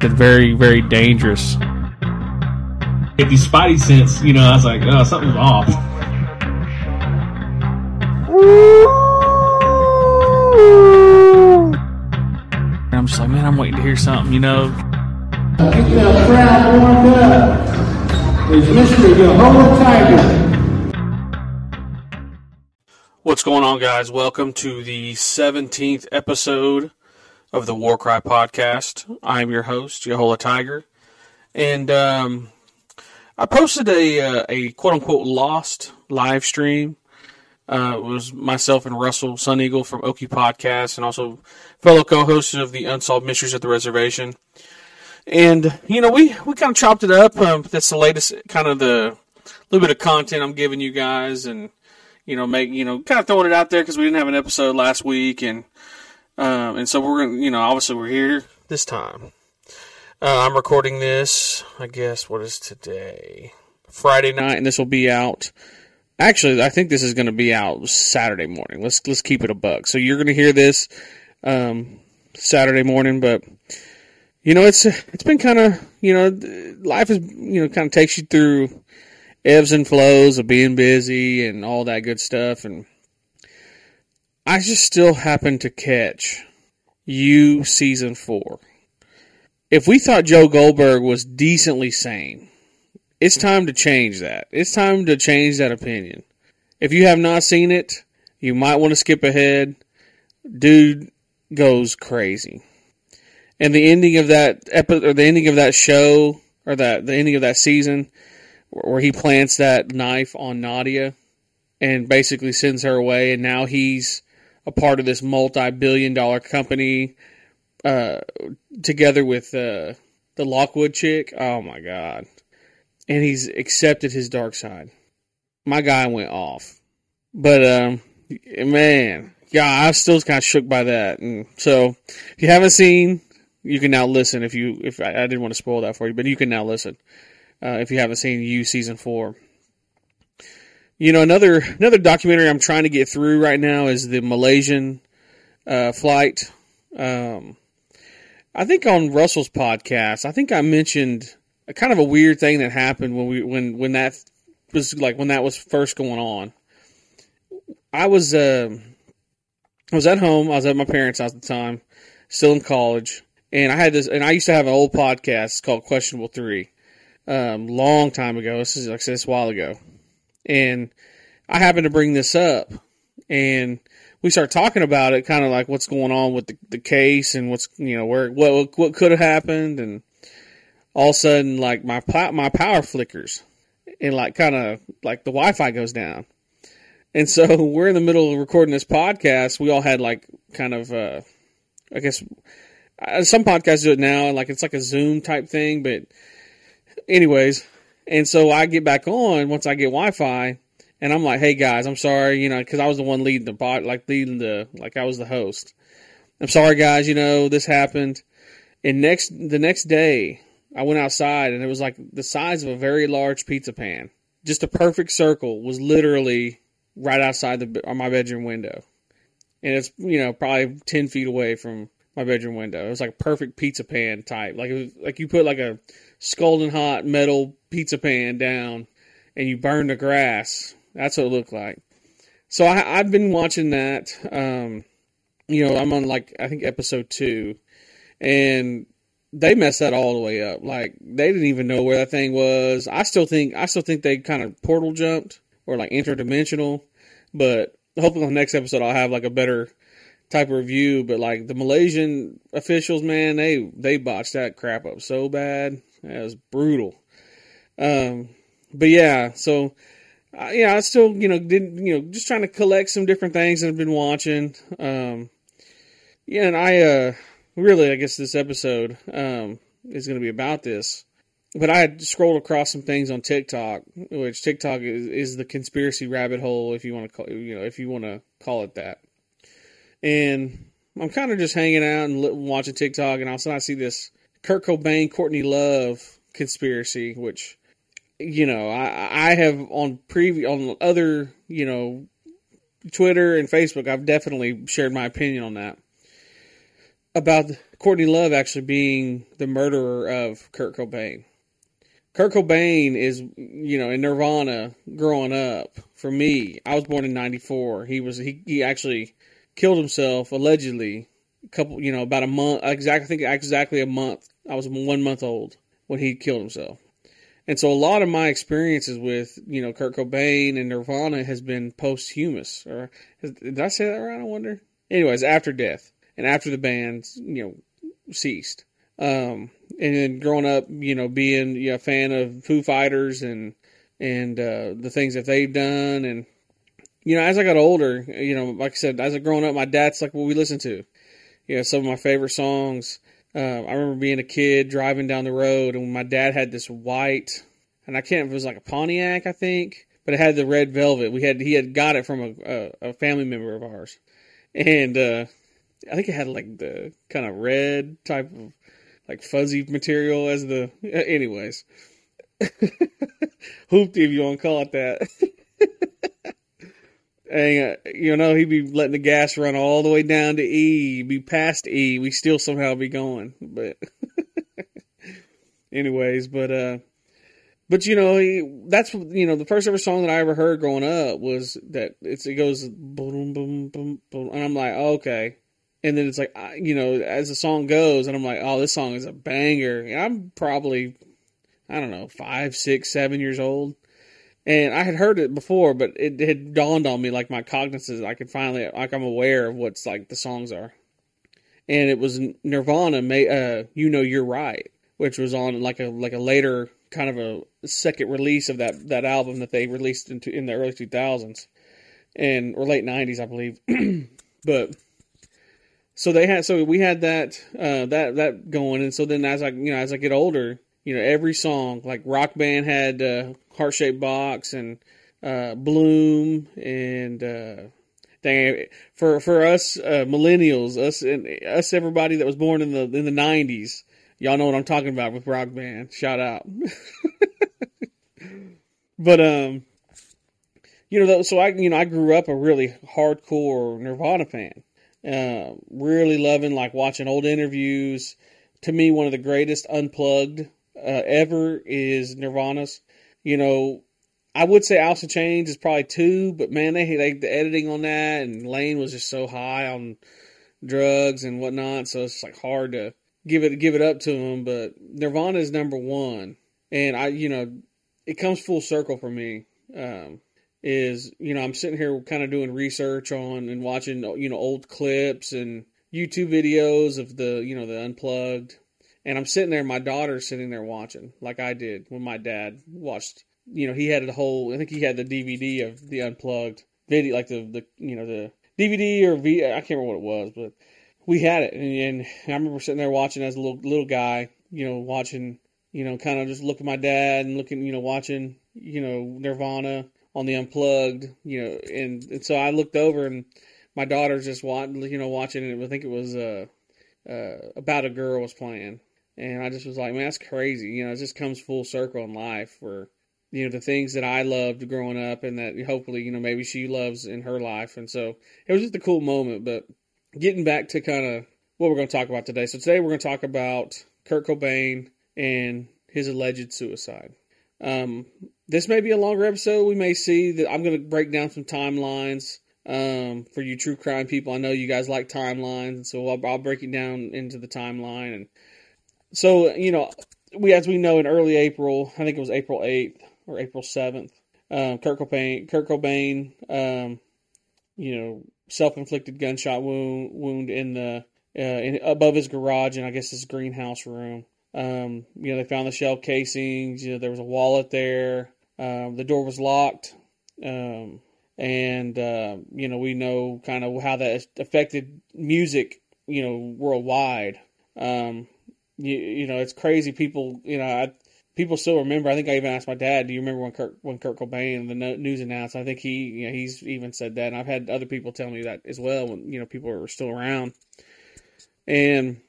That's very, very dangerous. If you spidey sense, you know, I was like, oh, something's off. And I'm just like, man, I'm waiting to hear something, you know. Get that crowd warmed up. Is Mr. Yahola Tiger. What's going on, guys? Welcome to the 17th episode of the Warcry podcast. I'm your host, Yahola Tiger. And um, I posted a, uh, a quote unquote lost live stream. Uh, it was myself and Russell Sun Eagle from Oki Podcast and also fellow co hosts of the Unsolved Mysteries at the Reservation. And, you know, we, we kind of chopped it up. Um, that's the latest kind of the little bit of content I'm giving you guys and, you know, make, you know, kind of throwing it out there because we didn't have an episode last week. And, um, and so we're going to, you know, obviously we're here this time. Uh, I'm recording this, I guess, what is today? Friday night, and this will be out. Actually, I think this is going to be out Saturday morning. Let's let's keep it a buck. So you're going to hear this um, Saturday morning, but you know it's it's been kind of you know life is you know kind of takes you through ebbs and flows of being busy and all that good stuff, and I just still happen to catch you season four. If we thought Joe Goldberg was decently sane, it's time to change that. It's time to change that opinion. If you have not seen it, you might want to skip ahead. Dude goes crazy. And the ending of that epi- or the ending of that show or that the ending of that season where he plants that knife on Nadia and basically sends her away and now he's a part of this multi-billion dollar company uh, together with uh, the Lockwood chick. Oh my god! And he's accepted his dark side. My guy went off, but um, man, yeah, I still kind of shook by that. And so, if you haven't seen, you can now listen. If you, if I, I didn't want to spoil that for you, but you can now listen uh, if you haven't seen You season four. You know, another another documentary I'm trying to get through right now is the Malaysian uh, flight. Um, I think on Russell's podcast, I think I mentioned a kind of a weird thing that happened when we when when that was like when that was first going on. I was uh, I was at home. I was at my parents' house at the time, still in college, and I had this. And I used to have an old podcast called Questionable Three, um, long time ago. This is like I this a while ago, and I happened to bring this up, and we start talking about it, kind of like what's going on with the, the case and what's you know where what what could have happened, and all of a sudden like my my power flickers, and like kind of like the Wi-Fi goes down, and so we're in the middle of recording this podcast. We all had like kind of uh, I guess uh, some podcasts do it now, and like it's like a Zoom type thing, but anyways, and so I get back on once I get Wi-Fi and I'm like, hey guys, I'm sorry, you know, because I was the one leading the pod, like leading the, like I was the host. I'm sorry, guys, you know, this happened. And next, the next day, I went outside and it was like the size of a very large pizza pan. Just a perfect circle was literally right outside the on my bedroom window, and it's you know probably ten feet away from my bedroom window. It was like a perfect pizza pan type, like was, like you put like a scalding hot metal pizza pan down, and you burn the grass that's what it looked like. So I, have been watching that. Um, you know, I'm on like I think episode two, and they messed that all the way up. Like they didn't even know where that thing was. I still think I still think they kind of portal jumped or like interdimensional. But hopefully on the next episode I'll have like a better type of review. But like the Malaysian officials, man, they they botched that crap up so bad. That was brutal. Um, but yeah, so uh, yeah, I still, you know, didn't, you know, just trying to collect some different things that I've been watching. Um, yeah, and I, uh, really, I guess this episode, um, is going to be about this. But I had scrolled across some things on TikTok, which TikTok is, is the conspiracy rabbit hole, if you want to call, you know, if you want to call it that. And I'm kind of just hanging out and watching TikTok, and all of a sudden I see this Kurt Cobain, Courtney Love conspiracy, which you know, I, I have on previous on other, you know, Twitter and Facebook, I've definitely shared my opinion on that. about Courtney Love actually being the murderer of Kurt Cobain. Kurt Cobain is, you know, in Nirvana growing up. For me, I was born in '94. He was he, he actually killed himself allegedly a couple, you know, about a month. Exactly, I think exactly a month. I was one month old when he killed himself. And so a lot of my experiences with, you know, Kurt Cobain and Nirvana has been posthumous. Or did I say that right? I wonder. Anyways, after death and after the band, you know, ceased. Um, and then growing up, you know, being you know, a fan of Foo Fighters and and uh, the things that they've done, and you know, as I got older, you know, like I said, as I growing up, my dad's like what we listened to. You know, some of my favorite songs. Uh, I remember being a kid driving down the road, and my dad had this white, and I can't it was like a Pontiac, I think, but it had the red velvet. We had he had got it from a, a, a family member of ours, and uh, I think it had like the kind of red type of like fuzzy material as the. Anyways, hoopty if you want to call it that. and uh, you know he'd be letting the gas run all the way down to E, be past E, we still somehow be going. But anyways, but uh, but you know he, that's you know the first ever song that I ever heard growing up was that it's it goes boom boom boom boom, and I'm like okay and then it's like you know as the song goes and i'm like oh this song is a banger i'm probably i don't know five six seven years old and i had heard it before but it had dawned on me like my cognizance i could finally like i'm aware of what's like the songs are. And it was nirvana may uh you know you're right which was on like a like a later kind of a second release of that that album that they released into in the early 2000s and or late 90s i believe. But so they had so we had that uh, that that going, and so then as I you know as I get older, you know every song like Rock Band had uh, Heart Shaped Box and uh, Bloom and uh, dang, for for us uh, millennials, us and us everybody that was born in the in the nineties, y'all know what I'm talking about with Rock Band. Shout out. but um, you know, so I you know I grew up a really hardcore Nirvana fan. Uh, really loving like watching old interviews. To me, one of the greatest unplugged uh, ever is Nirvana's. You know, I would say Alice in Chains is probably two, but man, they, they the editing on that and Layne was just so high on drugs and whatnot, so it's like hard to give it give it up to him. But Nirvana is number one, and I, you know, it comes full circle for me. Um, is you know I'm sitting here kind of doing research on and watching you know old clips and YouTube videos of the you know the unplugged, and I'm sitting there. My daughter's sitting there watching like I did when my dad watched. You know he had the whole. I think he had the DVD of the unplugged video, like the the you know the DVD or V. I can't remember what it was, but we had it, and, and I remember sitting there watching as a little little guy. You know watching. You know, kind of just looking at my dad and looking, you know, watching, you know, Nirvana on the unplugged, you know, and, and so I looked over and my daughter's just watching, you know, watching it. I think it was uh, uh, about a girl was playing, and I just was like, man, that's crazy. You know, it just comes full circle in life where you know the things that I loved growing up, and that hopefully you know maybe she loves in her life, and so it was just a cool moment. But getting back to kind of what we're going to talk about today. So today we're going to talk about Kurt Cobain and his alleged suicide. Um, this may be a longer episode. We may see that I'm going to break down some timelines um, for you true crime people. I know you guys like timelines, so I'll, I'll break it down into the timeline. And so, you know, we as we know in early April, I think it was April 8th or April 7th, um, Kurt Cobain, Kurt Cobain, um, you know, self-inflicted gunshot wound wound in the uh, in, above his garage and I guess his greenhouse room. Um, you know, they found the shell casings. You know, there was a wallet there. Um, the door was locked. Um, and, uh, you know, we know kind of how that affected music, you know, worldwide. Um, you, you know, it's crazy. People, you know, I, people still remember. I think I even asked my dad, "Do you remember when Kurt when Kurt Cobain the news announced?" I think he, you know, he's even said that, and I've had other people tell me that as well. When you know people are still around, and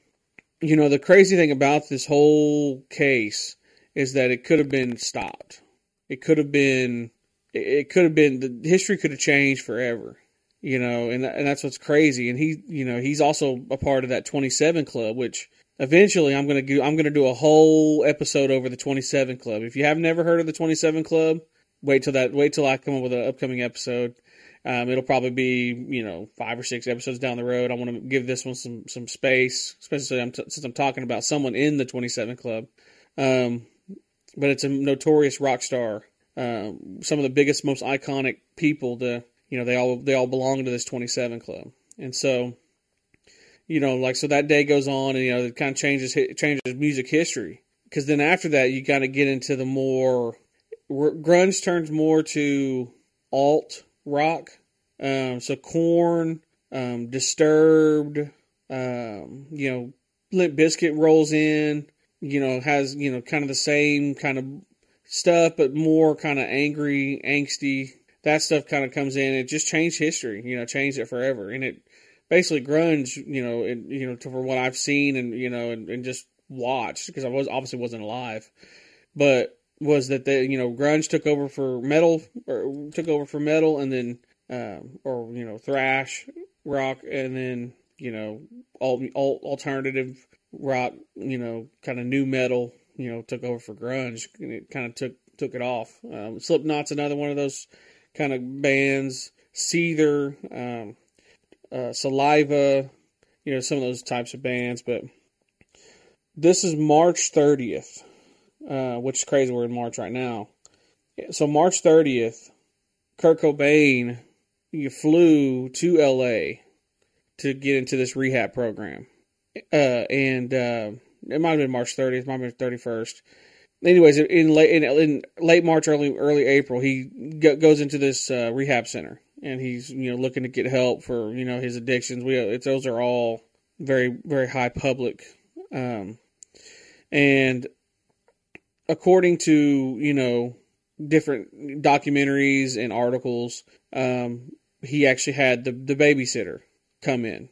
you know, the crazy thing about this whole case is that it could have been stopped. It could have been, it could have been, the history could have changed forever. you know, and and that's what's crazy. And he, you know, he's also a part of that 27 club, which eventually I'm gonna. I'm gonna do a whole episode over the 27 club. If you have never heard of the 27 club, wait till that. Wait till I come up with an upcoming episode. Um, it'll probably be you know five or six episodes down the road. I want to give this one some some space, especially I'm t- since I'm talking about someone in the 27 club. Um, but it's a notorious rock star. Um, some of the biggest, most iconic people to you know they all they all belong to this 27 club, and so you know like so that day goes on, and you know it kind of changes changes music history because then after that you kind of get into the more grunge turns more to alt rock. Um, so Korn, um, Disturbed, um, you know, Limp Bizkit rolls in, you know, has, you know, kind of the same kind of stuff, but more kind of angry, angsty. That stuff kind of comes in. It just changed history, you know, changed it forever. And it basically grunge, you know, and you know, for what I've seen and, you know, and, and just watched because I was obviously wasn't alive, but was that the you know grunge took over for metal or took over for metal and then um, or you know thrash rock and then you know all, all alternative rock you know kind of nu metal you know took over for grunge and it kind of took took it off. Um, slipknot's another one of those kind of bands seether um, uh, saliva you know some of those types of bands but this is march 30th uh, which is crazy. We're in March right now. So March 30th, Kurt Cobain you flew to LA to get into this rehab program. Uh, and uh, it might have been March 30th, might have been 31st. Anyways, in late in, in late March, early early April, he go, goes into this uh, rehab center, and he's you know looking to get help for you know his addictions. We it's, those are all very very high public, um, and according to you know different documentaries and articles, um, he actually had the the babysitter come in.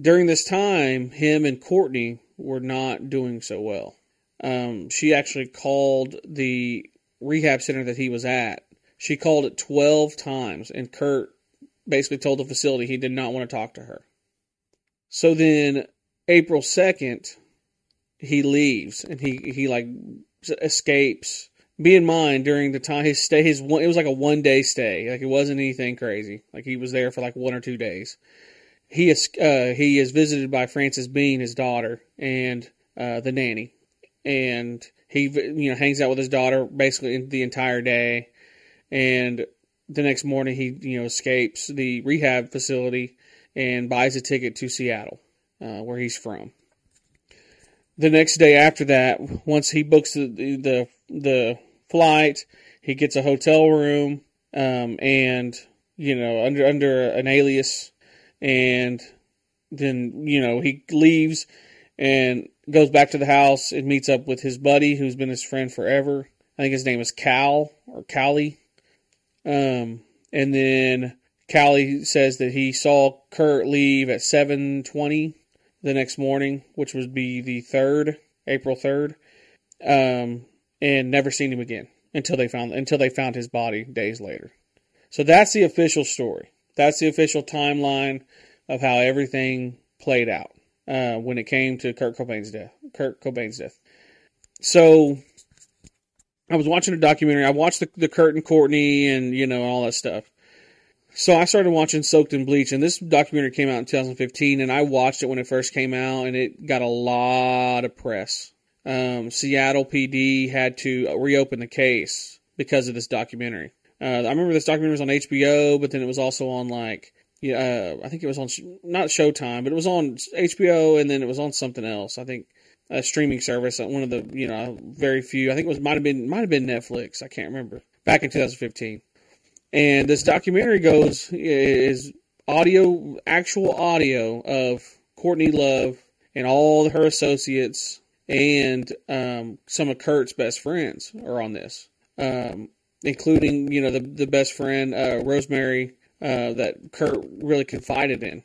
During this time, him and Courtney were not doing so well. Um, she actually called the rehab center that he was at. She called it 12 times, and Kurt basically told the facility he did not want to talk to her. So then, April 2nd, he leaves and he, he like escapes. Be in mind during the time his stay, his one, it was like a one day stay. Like it wasn't anything crazy. Like he was there for like one or two days. He is uh, he is visited by Frances Bean, his daughter, and uh, the nanny, and he you know hangs out with his daughter basically the entire day, and the next morning he you know escapes the rehab facility and buys a ticket to Seattle, uh, where he's from the next day after that, once he books the the, the flight, he gets a hotel room, um, and you know under under an alias, and then you know he leaves and goes back to the house and meets up with his buddy who's been his friend forever. I think his name is Cal or Callie. Um, and then Callie says that he saw Kurt leave at 7:20 the next morning, which would be the third, April third, um, and never seen him again until they found until they found his body days later. So that's the official story. That's the official timeline of how everything played out uh, when it came to Kurt Cobain's death. Kurt Cobain's death. So I was watching a documentary. I watched the, the Kurt and Courtney and you know all that stuff. So I started watching Soaked in Bleach, and this documentary came out in 2015, and I watched it when it first came out, and it got a lot of press. Um, Seattle PD had to reopen the case because of this documentary. Uh, I remember this documentary was on HBO, but then it was also on like, uh, I think it was on not Showtime, but it was on HBO, and then it was on something else. I think a streaming service, uh, one of the you know very few. I think it was might have been might have been Netflix. I can't remember. Back in 2015. And this documentary goes is audio, actual audio of Courtney Love and all her associates and um, some of Kurt's best friends are on this, um, including you know the the best friend uh, Rosemary uh, that Kurt really confided in.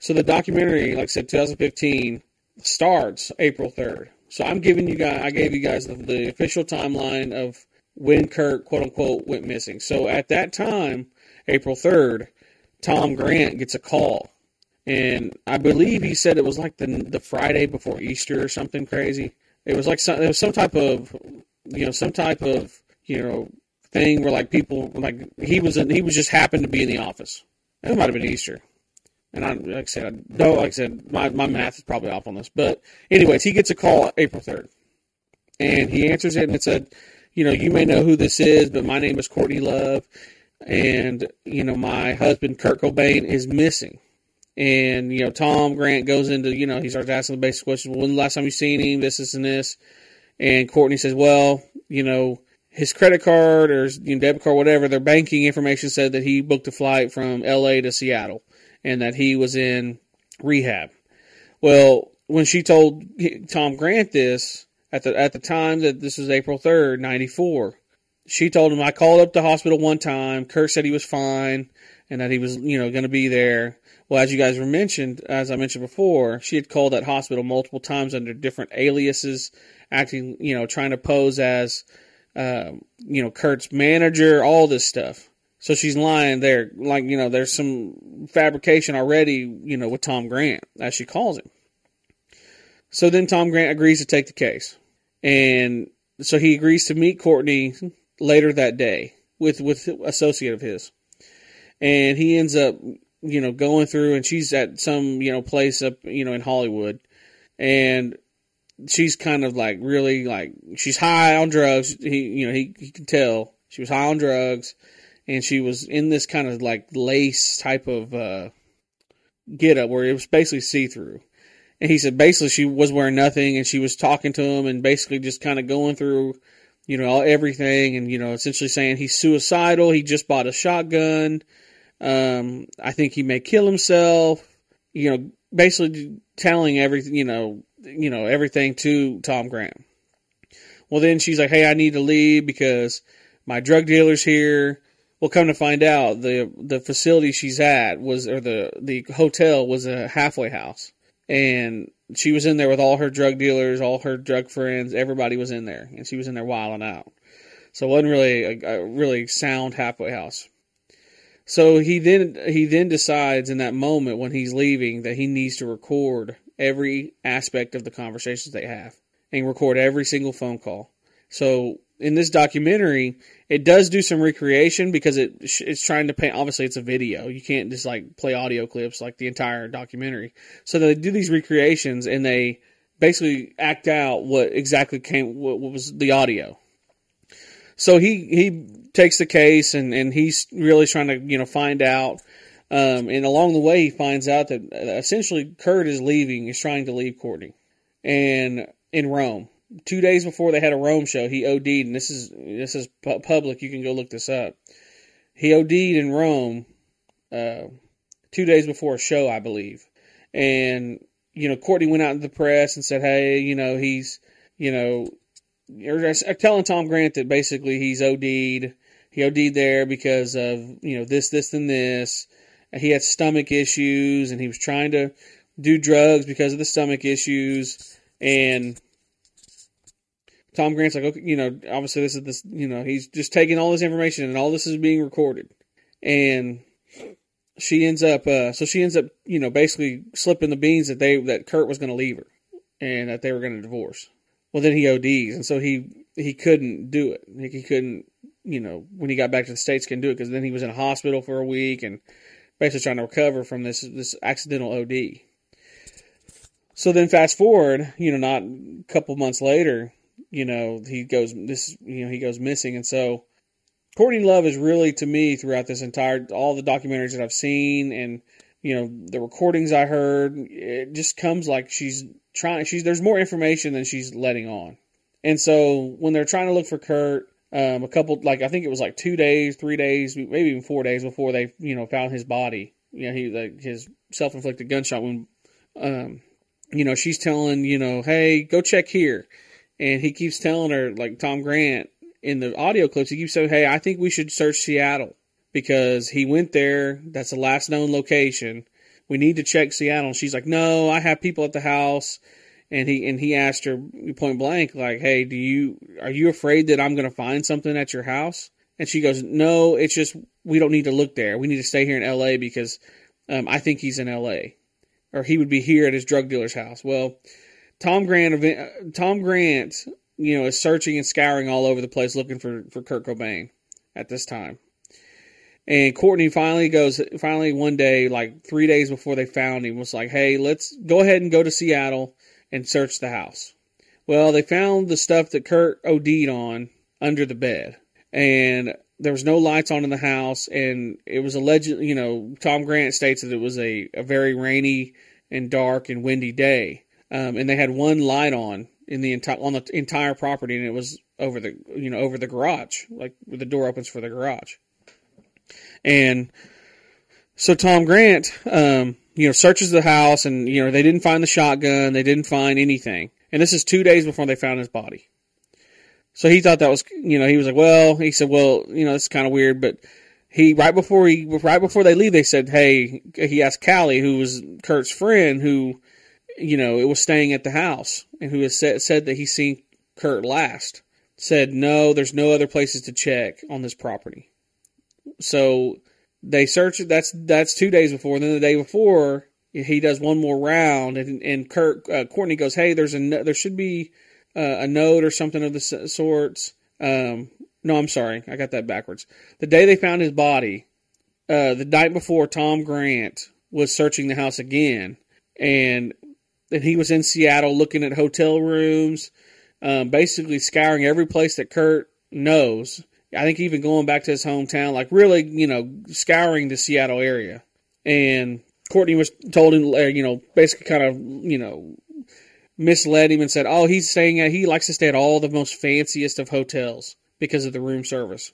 So the documentary, like I said, 2015 starts April 3rd. So I'm giving you guys, I gave you guys the, the official timeline of when Kurt, quote unquote, went missing. So at that time, April 3rd, Tom Grant gets a call, and I believe he said it was like the the Friday before Easter or something crazy. It was like some, it was some type of you know some type of you know thing where like people like he was in, he was just happened to be in the office. It might have been Easter. And I, like I said, I, no, like I said, my, my math is probably off on this. But anyways, he gets a call April 3rd. And he answers it and it said, you know, you may know who this is, but my name is Courtney Love. And, you know, my husband, Kurt Cobain, is missing. And, you know, Tom Grant goes into, you know, he starts asking the basic questions. When the last time you seen him? This, this, and this. And Courtney says, well, you know, his credit card or you know, debit card, whatever, their banking information said that he booked a flight from LA to Seattle and that he was in rehab. Well, when she told Tom Grant this at the at the time that this was April third, ninety four, she told him I called up the hospital one time. Kurt said he was fine and that he was you know going to be there. Well, as you guys were mentioned, as I mentioned before, she had called that hospital multiple times under different aliases, acting you know trying to pose as uh, you know Kurt's manager, all this stuff. So she's lying there, like, you know, there's some fabrication already, you know, with Tom Grant, as she calls him. So then Tom Grant agrees to take the case. And so he agrees to meet Courtney later that day with, with associate of his. And he ends up, you know, going through and she's at some, you know, place up, you know, in Hollywood. And she's kind of like really like, she's high on drugs. He, you know, he, he can tell she was high on drugs and she was in this kind of like lace type of uh, get up where it was basically see through. And he said basically she was wearing nothing and she was talking to him and basically just kind of going through, you know, everything and, you know, essentially saying he's suicidal. He just bought a shotgun. Um, I think he may kill himself. You know, basically telling everything, you know, you know, everything to Tom Grant. Well, then she's like, Hey, I need to leave because my drug dealer's here. Well, come to find out, the the facility she's at was, or the the hotel was a halfway house, and she was in there with all her drug dealers, all her drug friends. Everybody was in there, and she was in there wilding out. So it wasn't really a, a really sound halfway house. So he then he then decides in that moment when he's leaving that he needs to record every aspect of the conversations they have and record every single phone call. So in this documentary, it does do some recreation because it it's trying to paint. Obviously, it's a video. You can't just like play audio clips like the entire documentary. So they do these recreations and they basically act out what exactly came what, what was the audio. So he he takes the case and and he's really trying to you know find out. Um, and along the way, he finds out that essentially Kurt is leaving. He's trying to leave Courtney, and in Rome two days before they had a Rome show, he OD'd, and this is this is public. You can go look this up. He OD'd in Rome uh, two days before a show, I believe, and you know Courtney went out to the press and said, "Hey, you know he's you know." Or telling Tom Grant that basically he's OD'd. He OD'd there because of you know this, this, and this. He had stomach issues, and he was trying to do drugs because of the stomach issues. And Tom Grant's like, okay, you know, obviously this is this, you know, he's just taking all this information and all this is being recorded. And she ends up, uh, so she ends up, you know, basically slipping the beans that they, that Kurt was going to leave her and that they were going to divorce. Well, then he ODs. And so he, he couldn't do it. He couldn't, you know, when he got back to the States, couldn't do it because then he was in a hospital for a week and basically trying to recover from this, this accidental OD. So then fast forward, you know, not a couple months later, you know, he goes this you know, he goes missing and so Courtney Love is really to me throughout this entire all the documentaries that I've seen and you know the recordings I heard it just comes like she's trying she's there's more information than she's letting on. And so when they're trying to look for Kurt um, a couple like I think it was like 2 days, 3 days, maybe even 4 days before they, you know, found his body. You know, he like his self-inflicted gunshot wound um you know, she's telling, you know, hey, go check here and he keeps telling her, like Tom Grant in the audio clips, he keeps saying, "Hey, I think we should search Seattle because he went there. That's the last known location. We need to check Seattle." And she's like, "No, I have people at the house." And he and he asked her point blank, like, "Hey, do you are you afraid that I'm going to find something at your house?" And she goes, no, it's just we don't need to look there. We need to stay here in L.A. because um, I think he's in L.A. or he would be here at his drug dealer's house. Well, Tom Grant, Tom Grant, you know, is searching and scouring all over the place looking for for Kurt Cobain at this time. And Courtney finally goes, finally one day, like three days before they found him, was like, hey, let's go ahead and go to Seattle and search the house. Well, they found the stuff that Kurt OD'd on under the bed. And there was no lights on in the house. And it was alleged, you know, Tom Grant states that it was a, a very rainy and dark and windy day. Um, and they had one light on in the entire on the entire property, and it was over the you know over the garage, like the door opens for the garage. And so Tom Grant, um, you know, searches the house and, you know, they didn't find the shotgun. They didn't find anything. And this is two days before they found his body. So he thought that was, you know, he was like, well, he said, well, you know, it's kind of weird, but he, right before he, right before they leave, they said, hey, he asked Callie, who was Kurt's friend, who, you know, it was staying at the house and who has said, said that he's seen Kurt last, said, no, there's no other places to check on this property. So they search it. That's that's two days before. And then the day before, he does one more round, and and Kurt uh, Courtney goes, "Hey, there's a there should be uh, a note or something of the sorts." Um, no, I'm sorry, I got that backwards. The day they found his body, uh, the night before, Tom Grant was searching the house again, and and he was in Seattle looking at hotel rooms, um, basically scouring every place that Kurt knows I think even going back to his hometown, like really, you know, scouring the Seattle area. And Courtney was told him, uh, you know, basically kind of, you know, misled him and said, oh, he's staying at, he likes to stay at all the most fanciest of hotels because of the room service.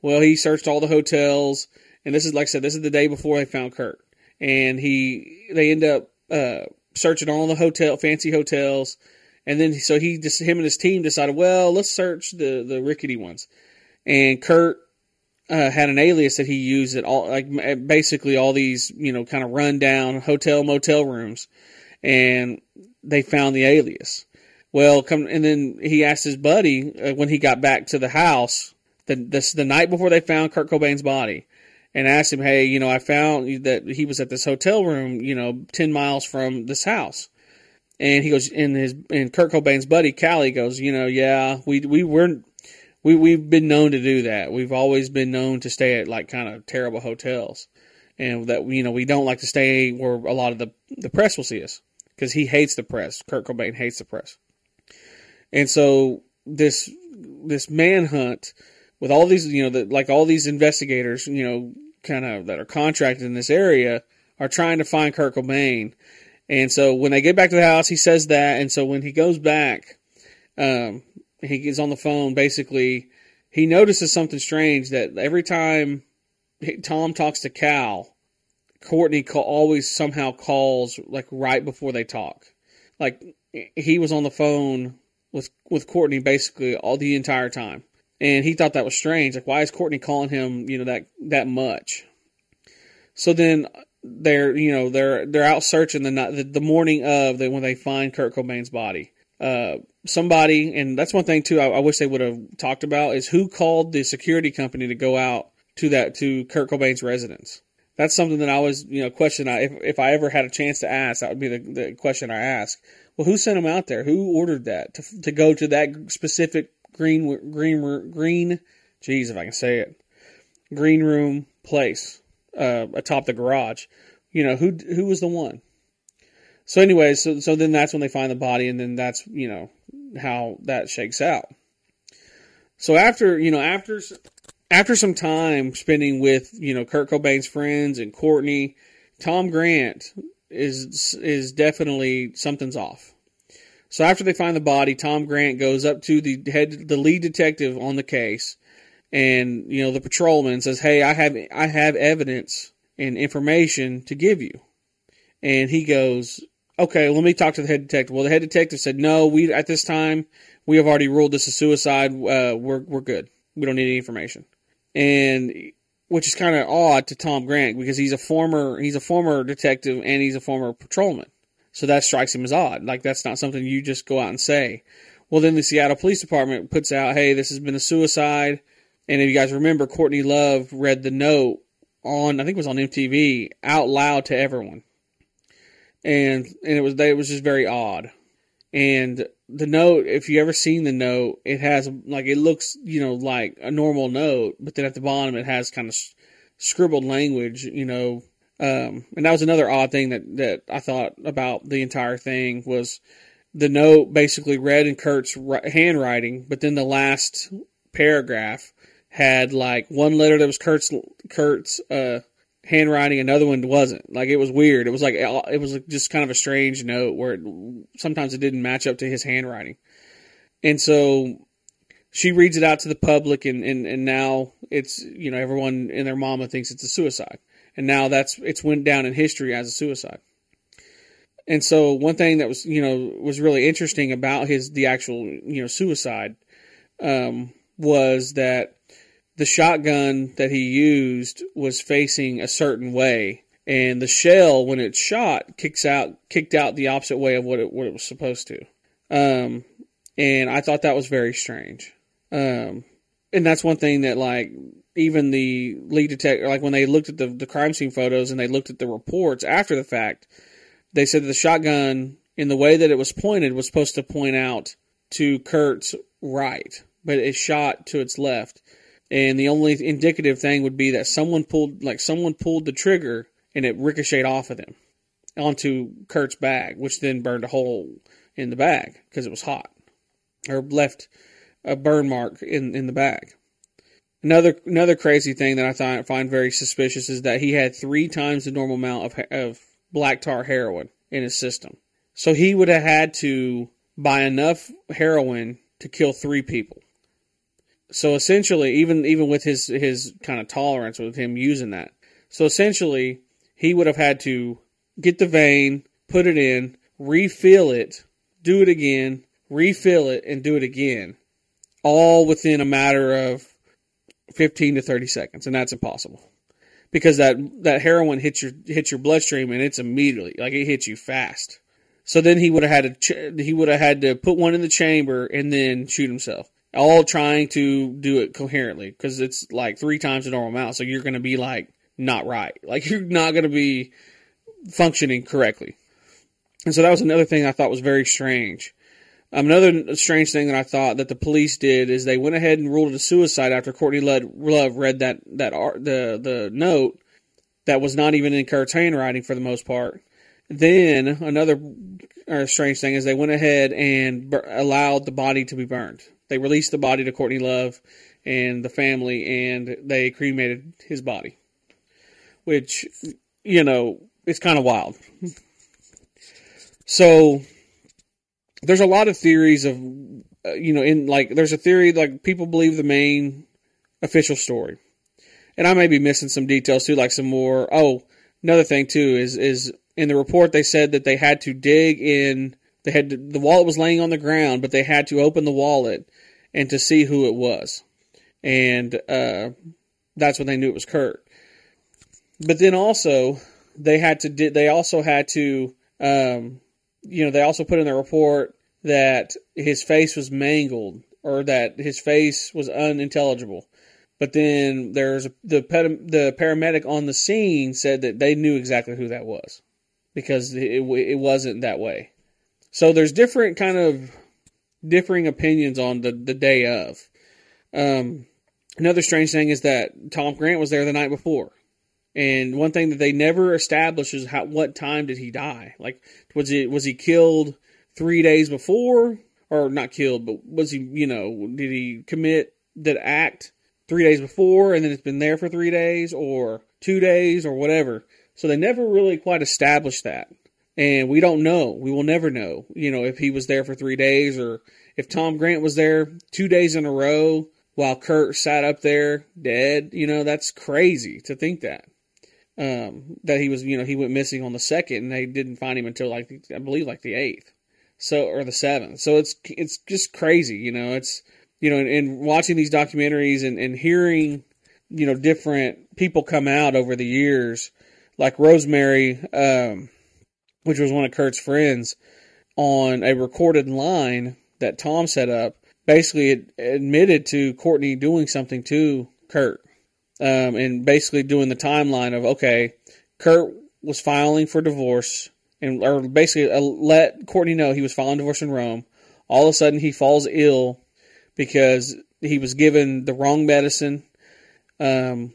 Well, he searched all the hotels, and this is, like I said, this is the day before they found Kurt. And he, they end up, uh, searching all the hotel, fancy hotels. And then, so he just, him and his team decided, well, let's search the, the rickety ones and Kurt uh, had an alias that he used at all, like basically all these, you know, kind of rundown hotel motel rooms, and they found the alias. Well, come and then he asked his buddy uh, when he got back to the house, the, the the night before they found Kurt Cobain's body, and asked him, "Hey, you know, I found that he was at this hotel room, you know, ten miles from this house." And he goes, and his and Kurt Cobain's buddy Callie goes, you know, yeah, we we weren't we we've been known to do that. We've always been known to stay at like kind of terrible hotels, and that you know we don't like to stay where a lot of the the press will see us because he hates the press. Kurt Cobain hates the press, and so this this manhunt with all these you know the, like all these investigators you know kind of that are contracted in this area are trying to find Kurt Cobain. And so when they get back to the house, he says that. And so when he goes back, um, he gets on the phone. Basically, he notices something strange that every time Tom talks to Cal, Courtney always somehow calls like right before they talk. Like he was on the phone with with Courtney basically all the entire time, and he thought that was strange. Like, why is Courtney calling him, you know, that that much? So then they're you know they're they're out searching the the, the morning of the, when they find Kurt Cobain's body. Uh, somebody, and that's one thing too. I, I wish they would have talked about is who called the security company to go out to that to Kurt Cobain's residence. That's something that I was, you know, question. I if if I ever had a chance to ask, that would be the, the question I ask. Well, who sent him out there? Who ordered that to to go to that specific green green green? Jeez, if I can say it, green room place uh, atop the garage. You know who who was the one? So, anyways, so so then that's when they find the body, and then that's you know how that shakes out. So after you know after after some time spending with you know Kurt Cobain's friends and Courtney, Tom Grant is is definitely something's off. So after they find the body, Tom Grant goes up to the head the lead detective on the case, and you know the patrolman says, "Hey, I have I have evidence and information to give you." And he goes, okay, let me talk to the head detective. Well, the head detective said, no, we at this time we have already ruled this a suicide. Uh, we're we're good. We don't need any information. And which is kind of odd to Tom Grant because he's a former he's a former detective and he's a former patrolman. So that strikes him as odd. Like that's not something you just go out and say. Well, then the Seattle Police Department puts out, "Hey, this has been a suicide." And if you guys remember, Courtney Love read the note on I think it was on MTV out loud to everyone, and and it was it was just very odd. And the note, if you ever seen the note, it has like it looks you know like a normal note, but then at the bottom it has kind of scribbled language, you know. Um, and that was another odd thing that that I thought about the entire thing was the note basically read in Kurt's handwriting, but then the last paragraph had like one letter that was Kurt's Kurt's uh, handwriting, another one wasn't. Like it was weird. It was like it was just kind of a strange note where it, sometimes it didn't match up to his handwriting, and so she reads it out to the public, and and and now it's you know everyone and their mama thinks it's a suicide, and now that's it's went down in history as a suicide. And so one thing that was you know was really interesting about his the actual you know suicide um, was that the shotgun that he used was facing a certain way, and the shell, when it's shot, kicks out kicked out the opposite way of what it what it was supposed to. Um, and I thought that was very strange. Um, and that's one thing that like even the lead detective, like when they looked at the the crime scene photos and they looked at the reports after the fact, they said that the shotgun in the way that it was pointed was supposed to point out to Kurt's right, but it shot to its left. And the only indicative thing would be that someone pulled like someone pulled the trigger and it ricocheted off of them onto Kurt's bag, which then burned a hole in the bag because it was hot, or left a burn mark in in the back. Another another crazy thing that I find very suspicious is that he had three times the normal amount of of black tar heroin in his system. So he would have had to buy enough heroin to kill three people so essentially, even even with his his kind of tolerance with him using that, so essentially he would have had to get the vein, put it in, refill it, do it again, refill it, and do it again, all within a matter of fifteen to thirty seconds, and that's impossible because that that heroin hits your hits your bloodstream and it's immediately like it hits you fast. So then he would have had to he would have had to put one in the chamber and then shoot himself all trying to do it coherently because it's like three times the normal amount. So you're going to be like not right. Like you're not going to be functioning correctly. And so that was another thing I thought was very strange. Um, another strange thing that I thought that the police did is they went ahead and ruled it a suicide after Courtney Love read that that art, the the note that was not even in Kurt's handwriting for the most part. Then another uh, strange thing is they went ahead and allowed the body to be burned. They released the body to Courtney Love and the family, and they cremated his body, which you know it's kind of wild. so there's a lot of theories of uh, you know in like there's a theory like people believe the main official story and i may be missing some details too like some more oh another thing too is is in the report they said that they had to dig in they had to, the wallet was laying on the ground but they had to open the wallet and to see who it was. And uh, that's when they knew it was Kurt. But then also they had to they also had to um, you know they also put in the report that his face was mangled or that his face was unintelligible. But then there's the the paramedic on the scene said that they knew exactly who that was because it it wasn't that way. So there's different kind of differing opinions on the, the day of. Um, another strange thing is that Tom Grant was there the night before. And one thing that they never established is how what time did he die? Like was it was he killed three days before? Or not killed, but was he you know, did he commit that act three days before and then it's been there for three days or two days or whatever. So they never really quite established that and we don't know. We will never know. You know, if he was there for three days or if Tom Grant was there two days in a row while Kurt sat up there dead. You know, that's crazy to think that. Um, that he was, you know, he went missing on the second, and they didn't find him until like I believe like the eighth, so or the seventh. So it's it's just crazy, you know. It's you know, and, and watching these documentaries and, and hearing, you know, different people come out over the years, like Rosemary. Um, which was one of Kurt's friends, on a recorded line that Tom set up basically ad- admitted to Courtney doing something to Kurt, um, and basically doing the timeline of okay, Kurt was filing for divorce, and or basically uh, let Courtney know he was filing divorce in Rome. All of a sudden, he falls ill because he was given the wrong medicine. Um,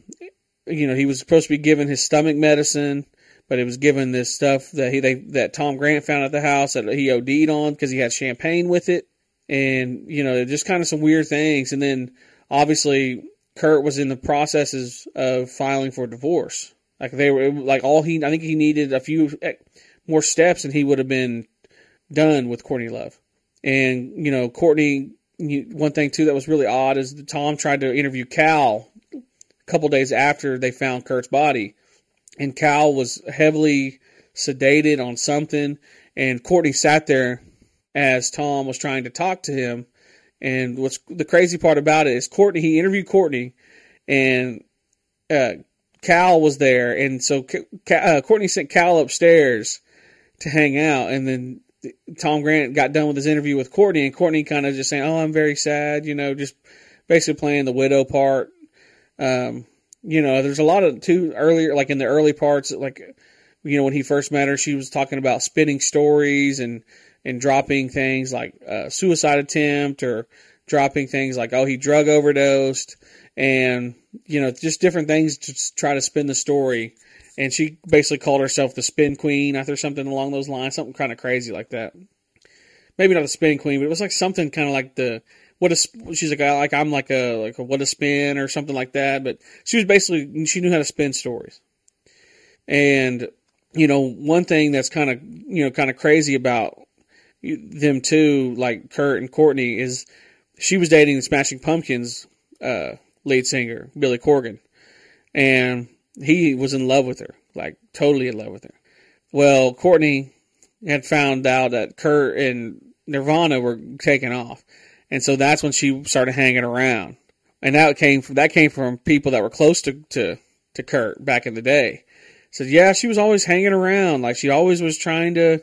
you know, he was supposed to be given his stomach medicine, but it was given this stuff that he they that Tom Grant found at the house that he OD'd on because he had champagne with it, and you know, just kind of some weird things. And then obviously, Kurt was in the processes of filing for divorce. Like they were like all he, I think he needed a few eh, more steps, and he would have been done with Courtney Love. And you know, Courtney. One thing too that was really odd is that Tom tried to interview Cal a couple days after they found Kurt's body, and Cal was heavily sedated on something, and Courtney sat there as Tom was trying to talk to him. And what's the crazy part about it is Courtney. He interviewed Courtney, and uh, Cal was there, and so uh, Courtney sent Cal upstairs to hang out, and then Tom Grant got done with his interview with Courtney, and Courtney kind of just saying, "Oh, I'm very sad," you know, just basically playing the widow part. Um, you know, there's a lot of two earlier, like in the early parts, like you know when he first met her, she was talking about spinning stories and and dropping things like uh, suicide attempt or dropping things like oh he drug overdosed and you know just different things to try to spin the story. And she basically called herself the spin queen. After something along those lines something kind of crazy like that. Maybe not the spin queen but it was like something kind of like the what a she's like like I'm like a like a what a spin or something like that but she was basically she knew how to spin stories. And you know one thing that's kind of you know kind of crazy about them too like Kurt and Courtney is she was dating the Smashing Pumpkins uh, lead singer Billy Corgan and he was in love with her, like totally in love with her. Well, Courtney had found out that Kurt and Nirvana were taking off, and so that's when she started hanging around. And that came from that came from people that were close to to, to Kurt back in the day. Said, yeah, she was always hanging around, like she always was trying to,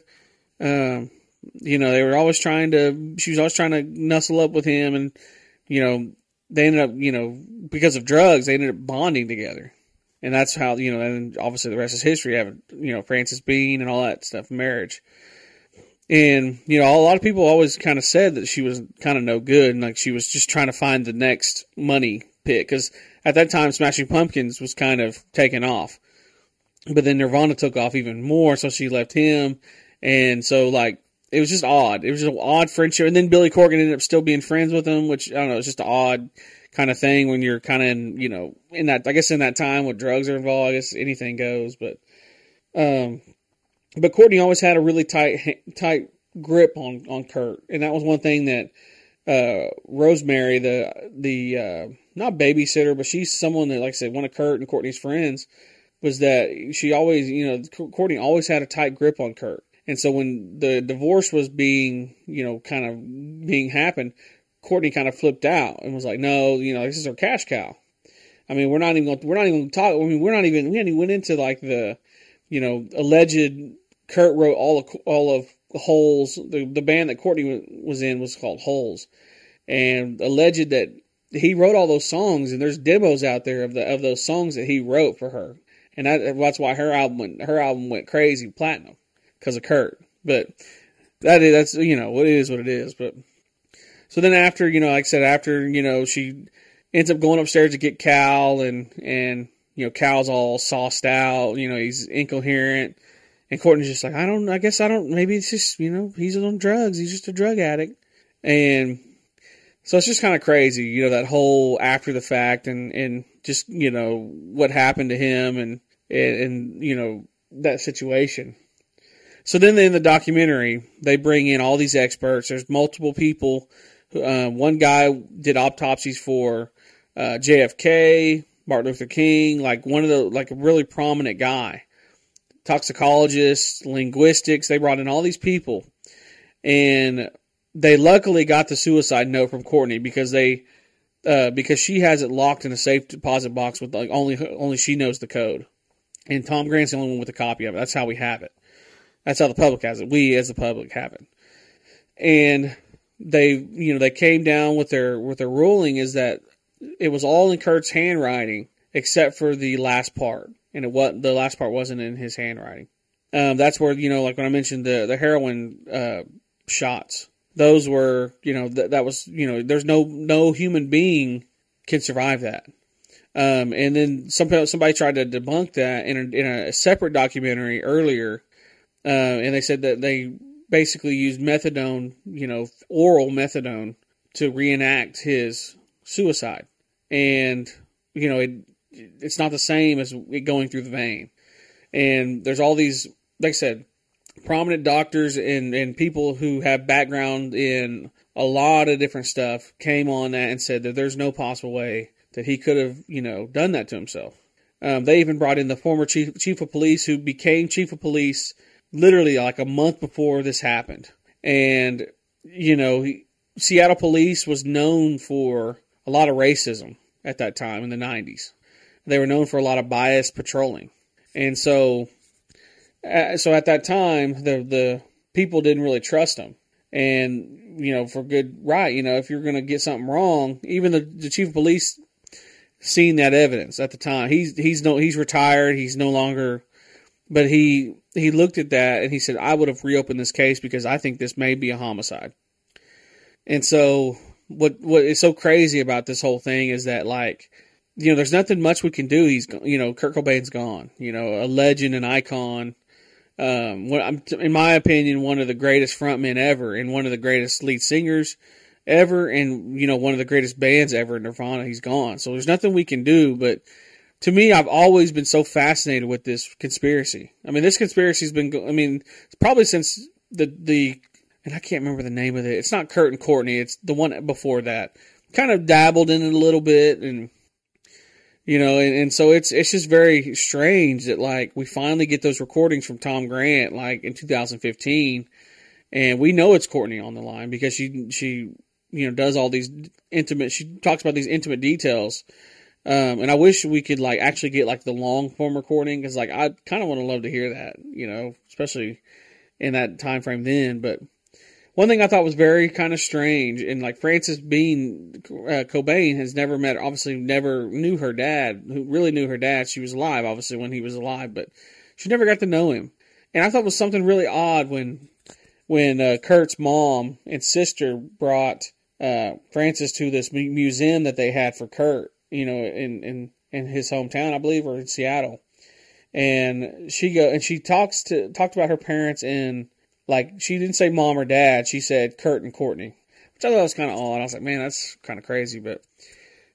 um, you know, they were always trying to. She was always trying to nuzzle up with him, and you know, they ended up, you know, because of drugs, they ended up bonding together and that's how you know. And obviously, the rest is history. Having you know Frances Bean and all that stuff, marriage, and you know, a lot of people always kind of said that she was kind of no good, and like she was just trying to find the next money pit because at that time, Smashing Pumpkins was kind of taking off, but then Nirvana took off even more, so she left him, and so like it was just odd. It was just an odd friendship, and then Billy Corgan ended up still being friends with him, which I don't know. It's just an odd kind of thing when you're kind of in, you know, in that, I guess in that time when drugs are involved, I guess anything goes, but, um, but Courtney always had a really tight, tight grip on, on Kurt. And that was one thing that, uh, Rosemary, the, the, uh, not babysitter, but she's someone that, like I said, one of Kurt and Courtney's friends was that she always, you know, Courtney always had a tight grip on Kurt. And so when the divorce was being, you know, kind of being happened, Courtney kind of flipped out and was like, "No, you know, this is our cash cow." I mean, we're not even going. We're not even talking. I mean, we're not even. We hadn't even went into like the, you know, alleged. Kurt wrote all of all of Holes. The the band that Courtney was in was called Holes, and alleged that he wrote all those songs. And there's demos out there of the of those songs that he wrote for her, and that, that's why her album went her album went crazy platinum because of Kurt. But that is that's you know what it is what it is. But so then after, you know, like I said, after, you know, she ends up going upstairs to get Cal and, and, you know, Cal's all sauced out, you know, he's incoherent. And Courtney's just like, I don't, I guess I don't, maybe it's just, you know, he's on drugs. He's just a drug addict. And so it's just kind of crazy, you know, that whole after the fact and, and just, you know, what happened to him and, and, and you know, that situation. So then in the documentary, they bring in all these experts. There's multiple people uh, one guy did autopsies for uh, JFK, Martin Luther King, like one of the like a really prominent guy. Toxicologists, linguistics, they brought in all these people, and they luckily got the suicide note from Courtney because they uh, because she has it locked in a safe deposit box with like only only she knows the code, and Tom Grant's the only one with a copy of it. That's how we have it. That's how the public has it. We as the public have it, and they you know they came down with their with their ruling is that it was all in Kurt's handwriting except for the last part, and it what the last part wasn't in his handwriting. Um, that's where you know, like when I mentioned the the heroin uh, shots, those were you know th- that was you know there's no no human being can survive that. Um, and then some somebody tried to debunk that in a, in a separate documentary earlier, uh, and they said that they basically used methadone, you know, oral methadone to reenact his suicide, and you know it it's not the same as it going through the vein. And there's all these, like I said, prominent doctors and, and people who have background in a lot of different stuff came on that and said that there's no possible way that he could have, you know, done that to himself. Um, they even brought in the former chief, chief of police who became chief of police literally like a month before this happened. And, you know, he, Seattle police was known for a lot of racism at that time in the 90s. They were known for a lot of biased patrolling. And so, uh, so at that time, the, the people didn't really trust them. And, you know, for good right, you know, if you're going to get something wrong, even the, the chief of police seen that evidence at the time. He's, he's no, he's retired. He's no longer, but he, he looked at that and he said, I would have reopened this case because I think this may be a homicide. And so what, what is so crazy about this whole thing is that like, you know, there's nothing much we can do. He's, you know, Kurt Cobain's gone. You know, a legend, an icon. Um, in my opinion, one of the greatest frontmen ever, and one of the greatest lead singers ever, and you know, one of the greatest bands ever. Nirvana. He's gone. So there's nothing we can do. But to me, I've always been so fascinated with this conspiracy. I mean, this conspiracy's been. I mean, probably since the the, and I can't remember the name of it. It's not Kurt and Courtney. It's the one before that. Kind of dabbled in it a little bit and you know, and, and so it's it's just very strange that like we finally get those recordings from Tom Grant like in 2015, and we know it's Courtney on the line because she she you know does all these intimate she talks about these intimate details. Um, and I wish we could like actually get like the long form recording because like I kind of want to love to hear that, you know, especially in that time frame then. But one thing I thought was very kind of strange, and like Frances Bean uh, Cobain has never met, obviously never knew her dad, who really knew her dad. She was alive, obviously, when he was alive, but she never got to know him. And I thought it was something really odd when when uh, Kurt's mom and sister brought uh, Frances to this museum that they had for Kurt, you know, in in in his hometown, I believe, or in Seattle. And she go and she talks to talked about her parents and like she didn't say mom or dad. She said Kurt and Courtney, which I thought was kind of odd. I was like, man, that's kind of crazy. But,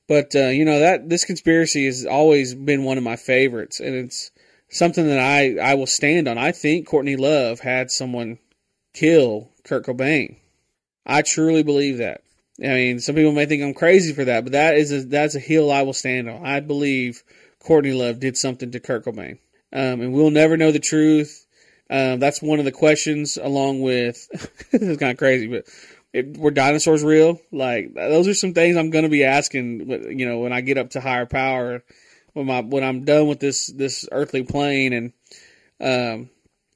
but uh, you know that this conspiracy has always been one of my favorites, and it's something that I I will stand on. I think Courtney Love had someone kill Kurt Cobain. I truly believe that. I mean, some people may think I'm crazy for that, but that is a, that's a hill I will stand on. I believe Courtney Love did something to Kurt Cobain, um, and we'll never know the truth. Um, that's one of the questions, along with this is kind of crazy, but it, were dinosaurs real? Like those are some things I'm going to be asking. You know, when I get up to higher power, when my when I'm done with this this earthly plane, and um,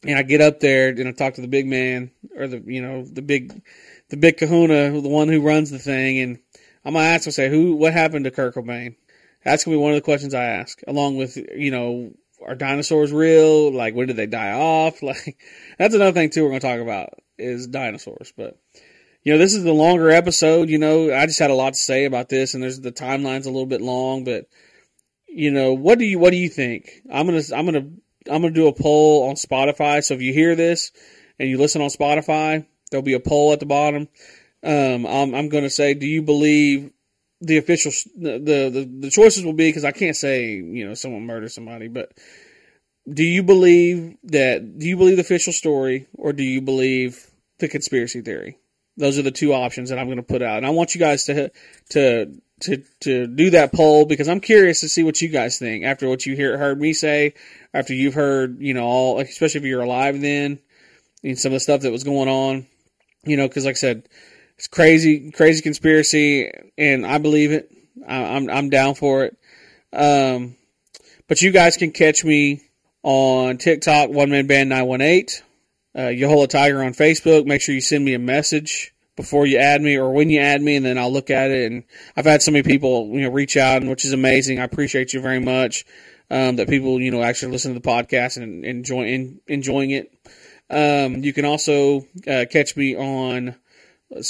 and I get up there and I talk to the big man or the you know the big the big Kahuna, the one who runs the thing, and I'm gonna ask him say who what happened to Kurt Cobain. That's gonna be one of the questions I ask, along with you know are dinosaurs real? Like, when did they die off? Like, that's another thing too. We're going to talk about is dinosaurs. But you know, this is the longer episode. You know, I just had a lot to say about this, and there's the timeline's a little bit long. But you know, what do you what do you think? I'm gonna I'm gonna I'm gonna do a poll on Spotify. So if you hear this and you listen on Spotify, there'll be a poll at the bottom. Um, I'm, I'm going to say, do you believe the official the, the the choices will be because I can't say you know someone murdered somebody, but do you believe that do you believe the official story or do you believe the conspiracy theory? Those are the two options that I'm going to put out, and I want you guys to to to to do that poll because I'm curious to see what you guys think after what you hear heard me say, after you've heard you know all, especially if you're alive then, and some of the stuff that was going on, you know, because like I said it's crazy, crazy conspiracy, and I believe it. I, am I'm down for it. Um, but you guys can catch me on TikTok, One Man Band 918, uh, Yahola Tiger on Facebook. Make sure you send me a message before you add me or when you add me, and then I'll look at it. And I've had so many people, you know, reach out, which is amazing. I appreciate you very much. Um, that people, you know, actually listen to the podcast and enjoy in, enjoying it. Um, you can also uh, catch me on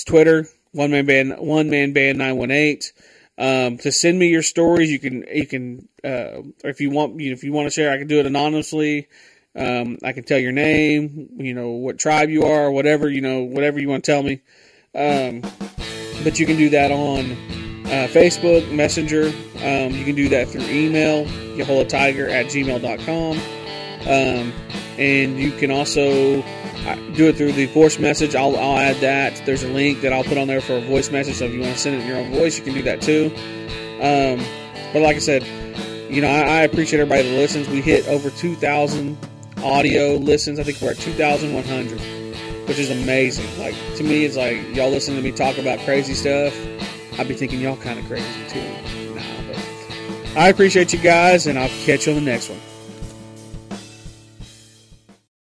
Twitter, one man band, one man band nine one eight. Um, to send me your stories, you can you can uh, if you want you know, if you want to share, I can do it anonymously. Um, I can tell your name, you know what tribe you are, whatever you know, whatever you want to tell me. Um, but you can do that on uh, Facebook, Messenger. Um, you can do that through email, yaholatiger at gmail.com. Um, and you can also uh, do it through the voice message. I'll, I'll add that. There's a link that I'll put on there for a voice message. So if you want to send it in your own voice, you can do that too. Um, but like I said, you know, I, I, appreciate everybody that listens. We hit over 2,000 audio listens. I think we're at 2,100, which is amazing. Like, to me, it's like y'all listen to me talk about crazy stuff. I'd be thinking y'all kind of crazy too. Nah, but I appreciate you guys, and I'll catch you on the next one.